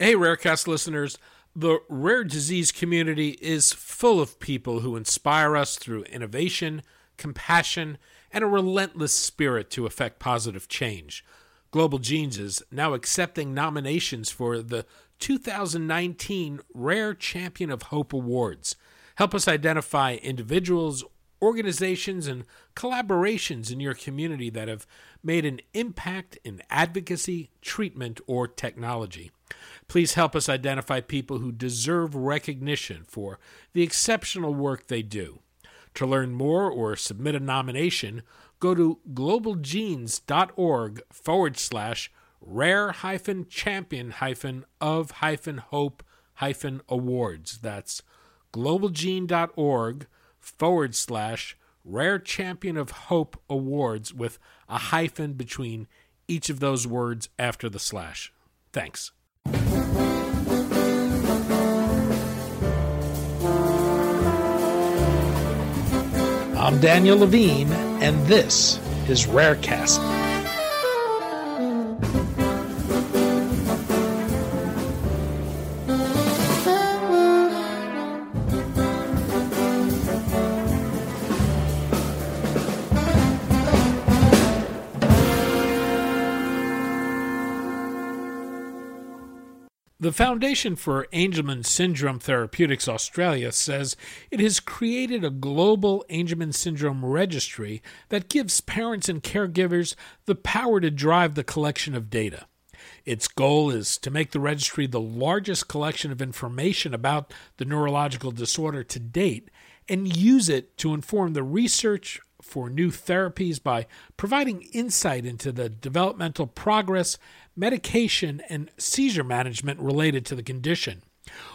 Hey, Rarecast listeners. The rare disease community is full of people who inspire us through innovation, compassion, and a relentless spirit to effect positive change. Global Genes is now accepting nominations for the 2019 Rare Champion of Hope Awards. Help us identify individuals, organizations, and collaborations in your community that have made an impact in advocacy, treatment, or technology. Please help us identify people who deserve recognition for the exceptional work they do. To learn more or submit a nomination, go to globalgenes.org forward slash rare hyphen champion hyphen of hyphen hope hyphen awards. That's globalgene.org forward slash rare champion of hope awards with a hyphen between each of those words after the slash. Thanks. I'm Daniel Levine, and this is Rarecast. The Foundation for Angelman Syndrome Therapeutics Australia says it has created a global Angelman Syndrome registry that gives parents and caregivers the power to drive the collection of data. Its goal is to make the registry the largest collection of information about the neurological disorder to date and use it to inform the research for new therapies by providing insight into the developmental progress medication, and seizure management related to the condition.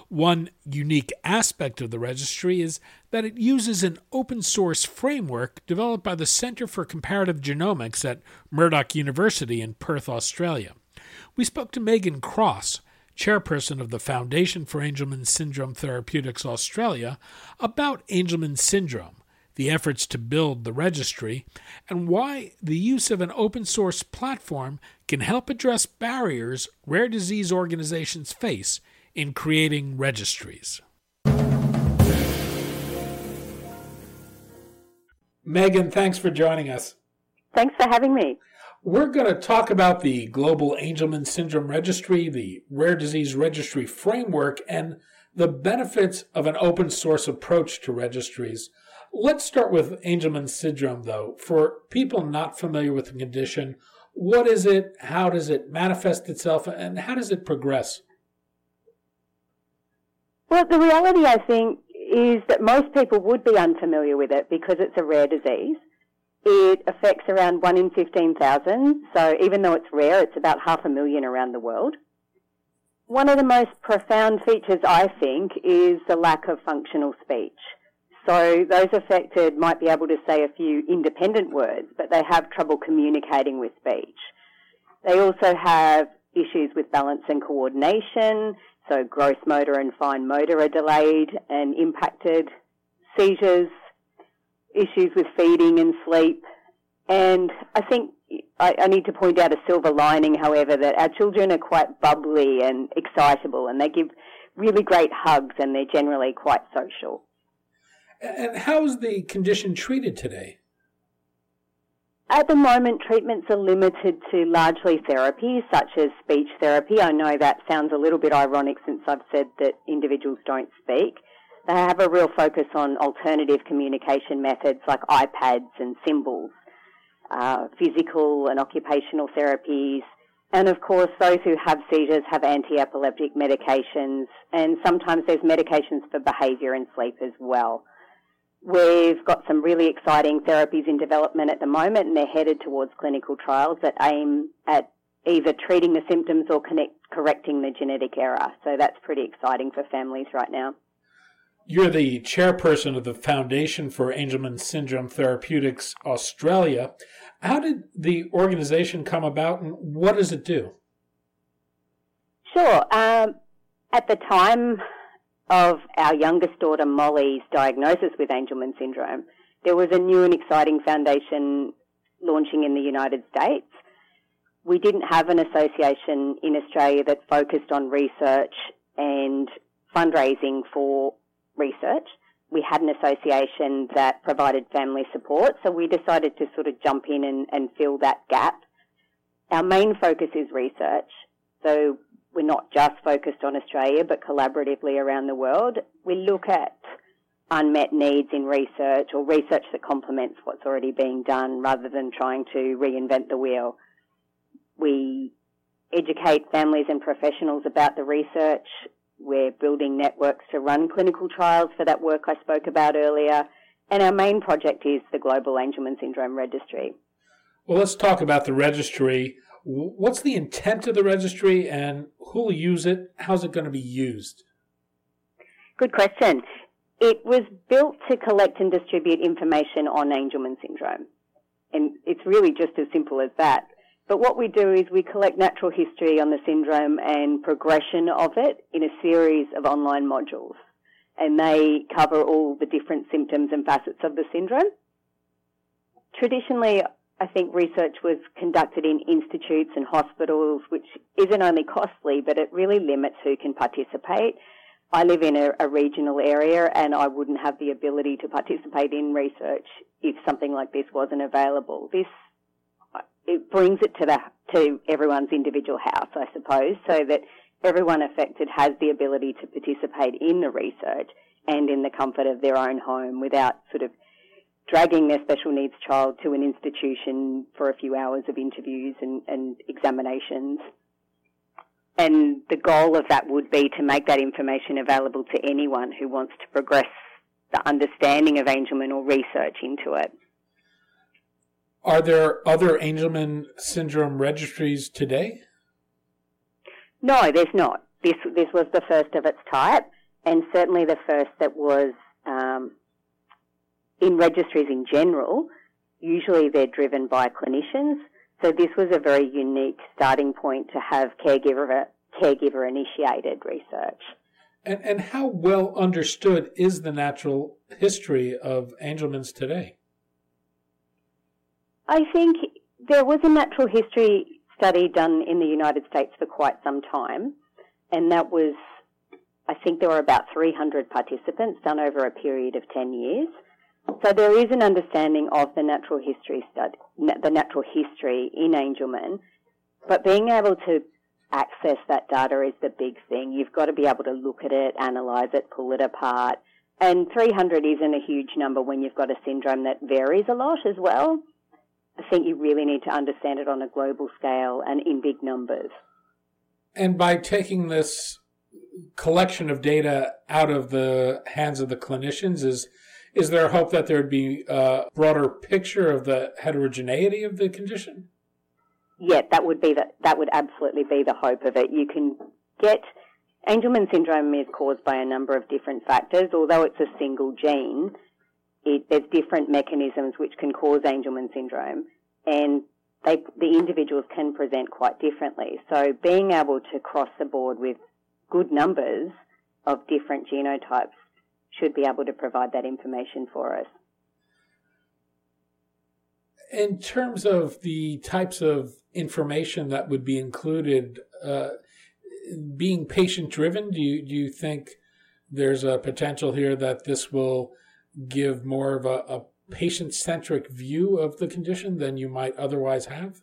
One unique aspect of the registry is that it uses an open source framework developed by the Center for Comparative Genomics at Murdoch University in Perth, Australia. We spoke to Meagan Cross, chairperson of the Foundation for Angelman Syndrome Therapeutics Australia, about Angelman syndrome the efforts to build the registry, and why the use of an open source platform can help address barriers rare disease organizations face in creating registries. Meagan, thanks for joining us. Thanks for having me. We're going to talk about the Global Angelman Syndrome Registry, the Rare Disease Registry Framework, and the benefits of an open source approach to registries. Let's start with Angelman syndrome, though. For people not familiar with the condition, what is it? How does it manifest itself? And how does it progress? Well, the reality, I think, is that most people would be unfamiliar with it because it's a rare disease. It affects around 1 in 15,000, so even though it's rare, it's about half a million around the world. One of the most profound features, I think, is the lack of functional speech. So those affected might be able to say a few independent words, but they have trouble communicating with speech. They also have issues with balance and coordination, so gross motor and fine motor are delayed and impacted, seizures, issues with feeding and sleep. And I think I, I, need to point out a silver lining, however, that our children are quite bubbly and excitable and they give really great hugs and they're generally quite social. And how is the condition treated today? At the moment, treatments are limited to largely therapies such as speech therapy. I know that sounds a little bit ironic since I've said that individuals don't speak. They have a real focus on alternative communication methods like iPads and symbols, uh, physical and occupational therapies, and of course, those who have seizures have anti-epileptic medications, and sometimes there's medications for behaviour and sleep as well. We've got some really exciting therapies in development at the moment, and they're headed towards clinical trials that aim at either treating the symptoms or connect, correcting the genetic error. So that's pretty exciting for families right now. You're the chairperson of the Foundation for Angelman Syndrome Therapeutics Australia. How did the organization come about and what does it do? Sure. Um, at the time, of our youngest daughter Molly's diagnosis with Angelman syndrome, there was a new and exciting foundation launching in the United States. we didn't have an association in Australia that focused on research and fundraising for research. We had an association that provided family support, so we decided to sort of jump in and, and fill that gap. Our main focus is research, so we're not just focused on Australia, but collaboratively around the world. We look at unmet needs in research or research that complements what's already being done rather than trying to reinvent the wheel. We educate families and professionals about the research. We're building networks to run clinical trials for that work I spoke about earlier. And our main project is the Global Angelman Syndrome Registry. Well, let's talk about the registry. What's the intent of the registry and who will use it? How's it going to be used? Good question. It was built to collect and distribute information on Angelman syndrome. And it's really just as simple as that. But what we do is we collect natural history on the syndrome and progression of it in a series of online modules. And they cover all the different symptoms and facets of the syndrome. Traditionally, I think research was conducted in institutes and hospitals, which isn't only costly, but it really limits who can participate. I live in a, a, regional area and I wouldn't have the ability to participate in research if something like this wasn't available. This it brings it to the to everyone's individual house, I suppose, so that everyone affected has the ability to participate in the research and in the comfort of their own home without sort of dragging their special needs child to an institution for a few hours of interviews and, and examinations. And the goal of that would be to make that information available to anyone who wants to progress the understanding of Angelman or research into it. Are there other Angelman syndrome registries today? No, there's not. This this was the first of its type, and certainly the first that was um, in registries in general. Usually, they're driven by clinicians. So this was a very unique starting point to have caregiver caregiver initiated research. And and how well understood is the natural history of Angelman's today? I think there was a natural history study done in the United States for quite some time, and that was, I think there were about 300 participants done over a period of 10 years. So there is an understanding of the natural history study, the natural history in Angelman, but being able to access that data is the big thing. You've got to be able to look at it, analyze it, pull it apart. And 300 isn't a huge number when you've got a syndrome that varies a lot as well. I think you really need to understand it on a global scale and in big numbers. And by taking this collection of data out of the hands of the clinicians, is is there hope that there would be a broader picture of the heterogeneity of the condition? Yeah, that would be the, that would absolutely be the hope of it. You can get Angelman syndrome is caused by a number of different factors, although it's a single gene it, there's different mechanisms which can cause Angelman syndrome, and they, the individuals can present quite differently. So being able to cross the board with good numbers of different genotypes should be able to provide that information for us. In terms of the types of information that would be included, uh, being patient driven, do you, do you think there's a potential here that this will give more of a, a patient centric view of the condition than you might otherwise have?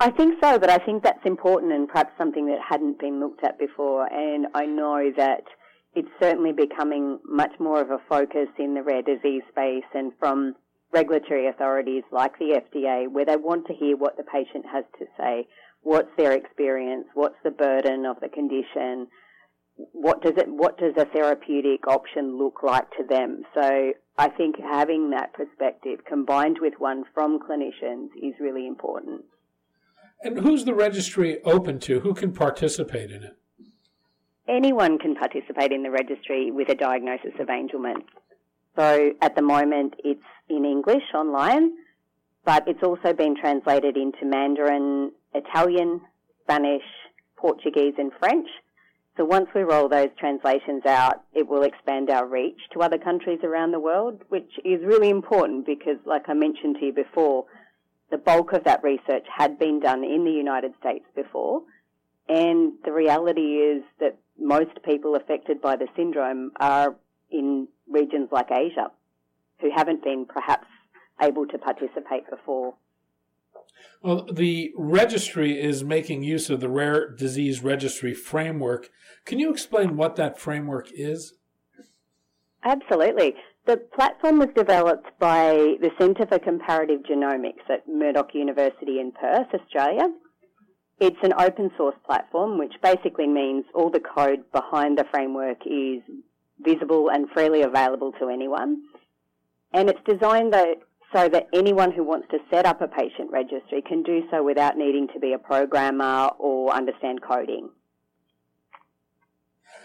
I think so, but I think that's important and perhaps something that hadn't been looked at before. And I know that it's certainly becoming much more of a focus in the rare disease space and from regulatory authorities like the FDA, where they want to hear what the patient has to say. What's their experience? What's the burden of the condition? what does it what does a therapeutic option look like to them? So I think having that perspective combined with one from clinicians is really important. And who's the registry open to? Who can participate in it? Anyone can participate in the registry with a diagnosis of Angelman. So at the moment it's in English online, but it's also been translated into Mandarin, Italian, Spanish, Portuguese and French. So once we roll those translations out, it will expand our reach to other countries around the world, which is really important because, like I mentioned to you before, the bulk of that research had been done in the United States before. And the reality is that most people affected by the syndrome are in regions like Asia who haven't been perhaps able to participate before. Well, the registry is making use of the Rare Disease Registry framework. Can you explain what that framework is? Absolutely. The platform was developed by the Centre for Comparative Genomics at Murdoch University in Perth, Australia. It's an open source platform, which basically means all the code behind the framework is visible and freely available to anyone. And it's designed so that anyone who wants to set up a patient registry can do so without needing to be a programmer or understand coding.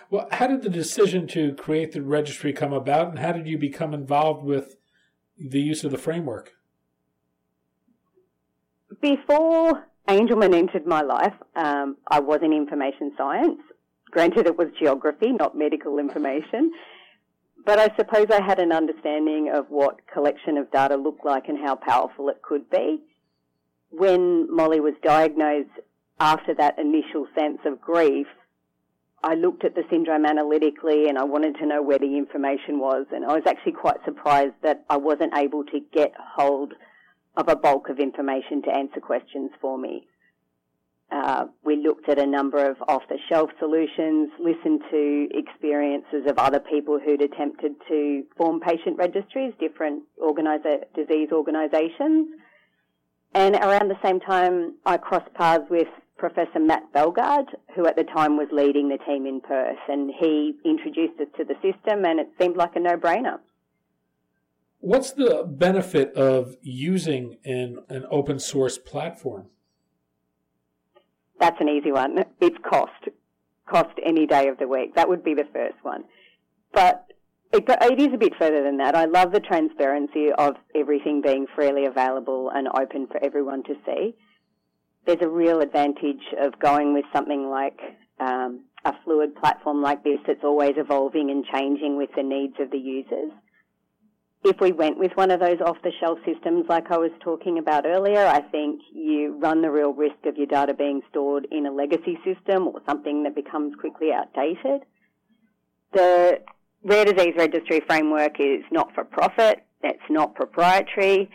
Well, how did the decision to create the registry come about, and how did you become involved with the use of the framework? Before Angelman entered my life, um, I was in information science. Granted, it was geography, not medical information. But I suppose I had an understanding of what collection of data looked like and how powerful it could be. When Molly was diagnosed, after that initial sense of grief, I looked at the syndrome analytically and I wanted to know where the information was. And I was actually quite surprised that I wasn't able to get hold of a bulk of information to answer questions for me. Uh, we looked at a number of off-the-shelf solutions, listened to experiences of other people who'd attempted to form patient registries, different disease organisations. And around the same time, I crossed paths with Professor Matt Bellgard, who at the time was leading the team in Perth, and he introduced us to the system, and it seemed like a no-brainer. What's the benefit of using an, an open source platform? That's an easy one. It's cost. Cost any day of the week. That would be the first one. But it, it is a bit further than that. I love the transparency of everything being freely available and open for everyone to see. There's a real advantage of going with something like um, a fluid platform like this that's always evolving and changing with the needs of the users if we went with one of those off the shelf systems like I was talking about earlier, I think you run the real risk of your data being stored in a legacy system or something that becomes quickly outdated. The Rare Disease Registry framework is not for profit, it's not proprietary,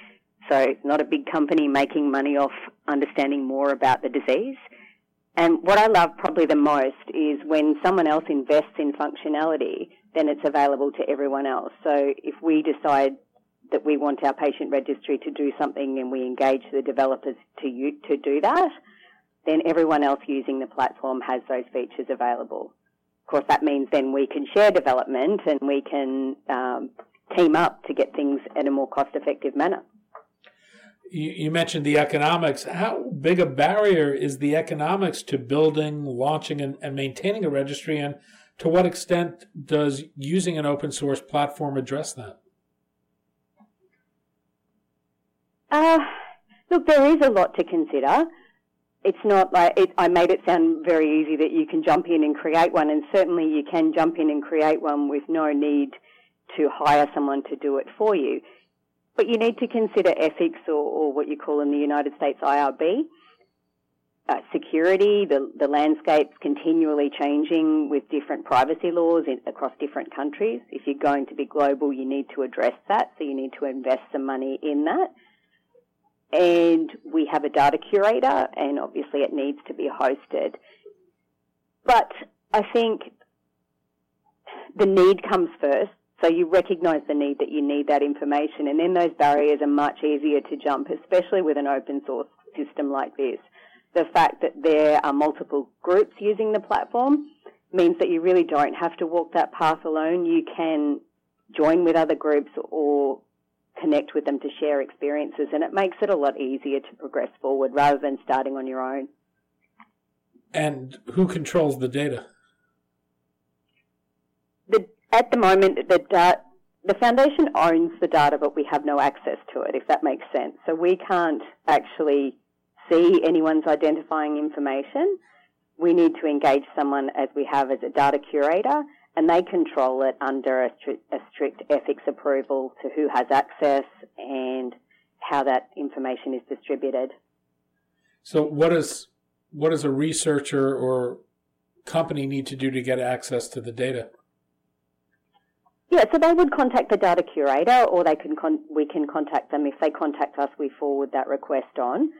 so not a big company making money off understanding more about the disease. And what I love probably the most is when someone else invests in functionality then it's available to everyone else. So if we decide that we want our patient registry to do something and we engage the developers to to do that, then everyone else using the platform has those features available. Of course, that means then we can share development and we can um, team up to get things in a more cost-effective manner. You, you mentioned the economics. How big a barrier is the economics to building, launching, and, and maintaining a registry? And to what extent does using an open source platform address that? Uh, look, there is a lot to consider. It's not like it, I made it sound very easy that you can jump in and create one, and certainly you can jump in and create one with no need to hire someone to do it for you. But you need to consider ethics or, or what you call in the United States IRB uh, security, the, the landscape's continually changing with different privacy laws in, across different countries. If you're going to be global, you need to address that, so you need to invest some money in that. And we have a data curator, and obviously it needs to be hosted. But I think the need comes first. So you recognize the need that you need that information, and then those barriers are much easier to jump, especially with an open source system like this the fact that there are multiple groups using the platform means that you really don't have to walk that path alone. You can join with other groups or connect with them to share experiences and it makes it a lot easier to progress forward rather than starting on your own. And who controls the data? The, at the moment, the, da- the foundation owns the data, but we have no access to it, if that makes sense. So we can't actually see anyone's identifying information, we need to engage someone as we have as a data curator and they control it under a, stri- a strict ethics approval to who has access and how that information is distributed. So, what is what does a researcher or company need to do to get access to the data? Yeah, so they would contact the data curator, or they can con- we can contact them. If they contact us, we forward that request on.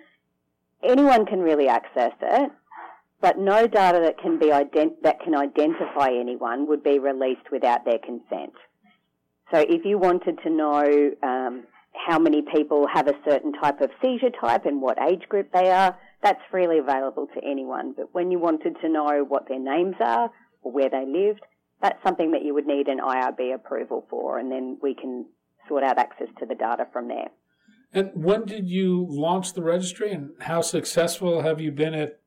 Anyone can really access it, but no data that can be ident- that can identify anyone would be released without their consent. So, if you wanted to know um, how many people have a certain type of seizure type and what age group they are, that's freely available to anyone. But when you wanted to know what their names are or where they lived, that's something that you would need an IRB approval for, and then we can sort out access to the data from there. And when did you launch the registry, and how successful have you been at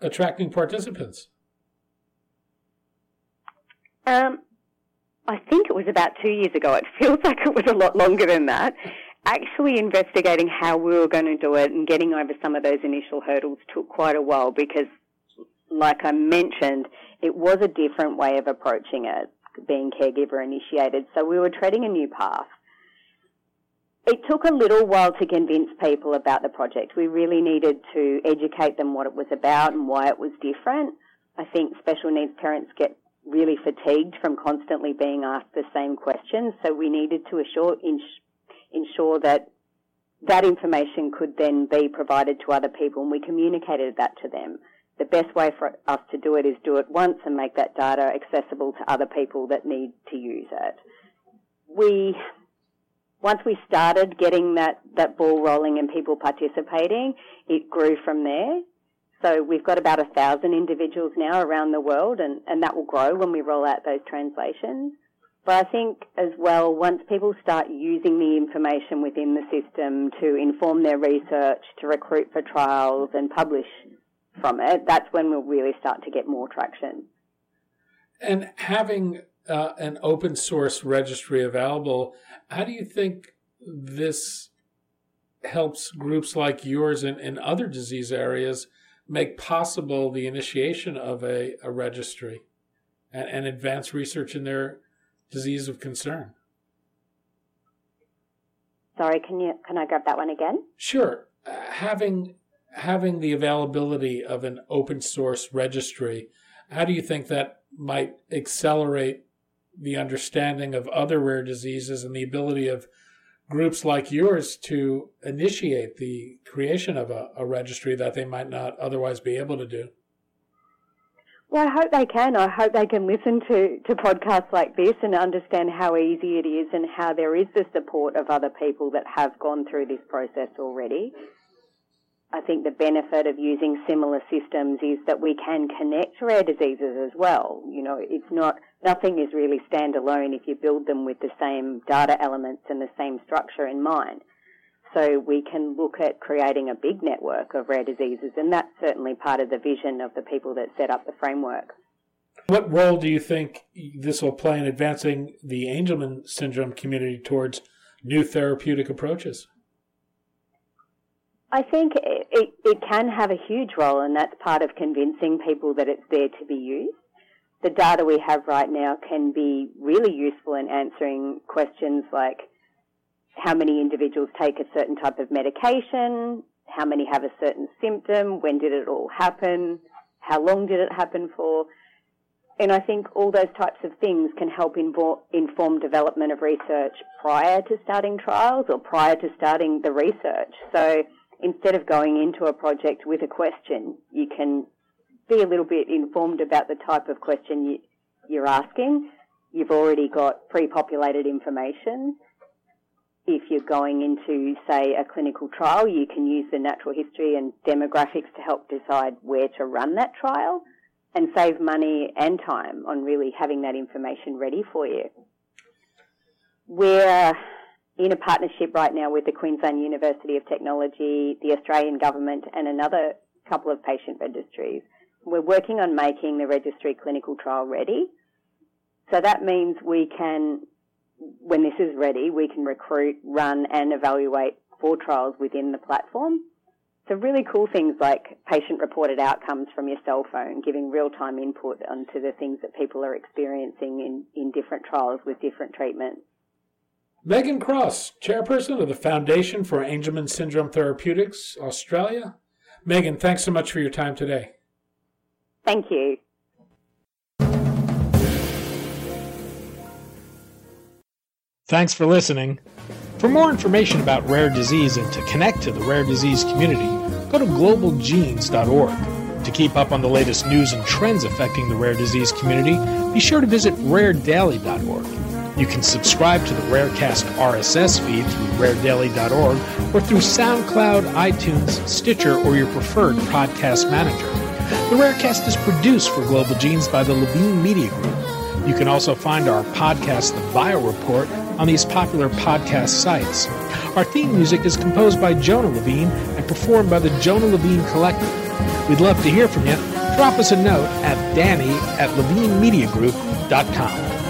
attracting participants? Um, I think it was about two years ago. It feels like it was a lot longer than that. Actually, investigating how we were going to do it and getting over some of those initial hurdles took quite a while because, like I mentioned, it was a different way of approaching it, being caregiver initiated. So we were treading a new path. It took a little while to convince people about the project. We really needed to educate them what it was about and why it was different. I think special needs parents get really fatigued from constantly being asked the same questions, so we needed to assure, ensure that that information could then be provided to other people, and we communicated that to them the best way for us to do it is do it once and make that data accessible to other people that need to use it. We, once we started getting that, that ball rolling and people participating, it grew from there. So we've got about a thousand individuals now around the world and, and that will grow when we roll out those translations. But I think as well, once people start using the information within the system to inform their research, to recruit for trials and publish from it, that's when we'll really start to get more traction. And having uh, an open source registry available, how do you think this helps groups like yours in, in other disease areas make possible the initiation of a, a registry and, and advance research in their disease of concern? Sorry, can you can I grab that one again? Sure. Uh, having having the availability of an open source registry, how do you think that might accelerate the understanding of other rare diseases and the ability of groups like yours to initiate the creation of a, a registry that they might not otherwise be able to do? Well, I hope they can. I hope they can listen to, to podcasts like this and understand how easy it is and how there is the support of other people that have gone through this process already. I think the benefit of using similar systems is that we can connect rare diseases as well. You know, it's not, nothing is really standalone if you build them with the same data elements and the same structure in mind. So we can look at creating a big network of rare diseases, and that's certainly part of the vision of the people that set up the framework. What role do you think this will play in advancing the Angelman syndrome community towards new therapeutic approaches? I think it, it, it, can have a huge role, and that's part of convincing people that it's there to be used. The data we have right now can be really useful in answering questions like how many individuals take a certain type of medication, how many have a certain symptom, when did it all happen, how long did it happen for. And I think all those types of things can help inform development of research prior to starting trials or prior to starting the research. So instead of going into a project with a question, you can be a little bit informed about the type of question you, you're asking. You've already got pre-populated information. If you're going into, say, a clinical trial, you can use the natural history and demographics to help decide where to run that trial and save money and time on really having that information ready for you. We're in a partnership right now with the Queensland University of Technology, the Australian Government, and another couple of patient registries. We're working on making the registry clinical trial ready. So that means we can, when this is ready, we can recruit, run, and evaluate four trials within the platform. So really cool things like patient reported outcomes from your cell phone, giving real time input onto the things that people are experiencing in, in different trials with different treatments Meagan Cross, chairperson of the Foundation for Angelman Syndrome Therapeutics, Australia. Meagan, thanks so much for your time today. Thank you. Thanks for listening. For more information about rare disease and to connect to the rare disease community, go to globalgenes.org. To keep up on the latest news and trends affecting the rare disease community, be sure to visit raredaily.org. You can subscribe to the Rarecast RSS feed through raredaily.org or through SoundCloud, iTunes, Stitcher, or your preferred podcast manager. The Rarecast is produced for Global Genes by the Levine Media Group. You can also find our podcast, The Bio Report, on these popular podcast sites. Our theme music is composed by Jonah Levine and performed by the Jonah Levine Collective. We'd love to hear from you. Drop us a note at danny at levinemediagroup.com.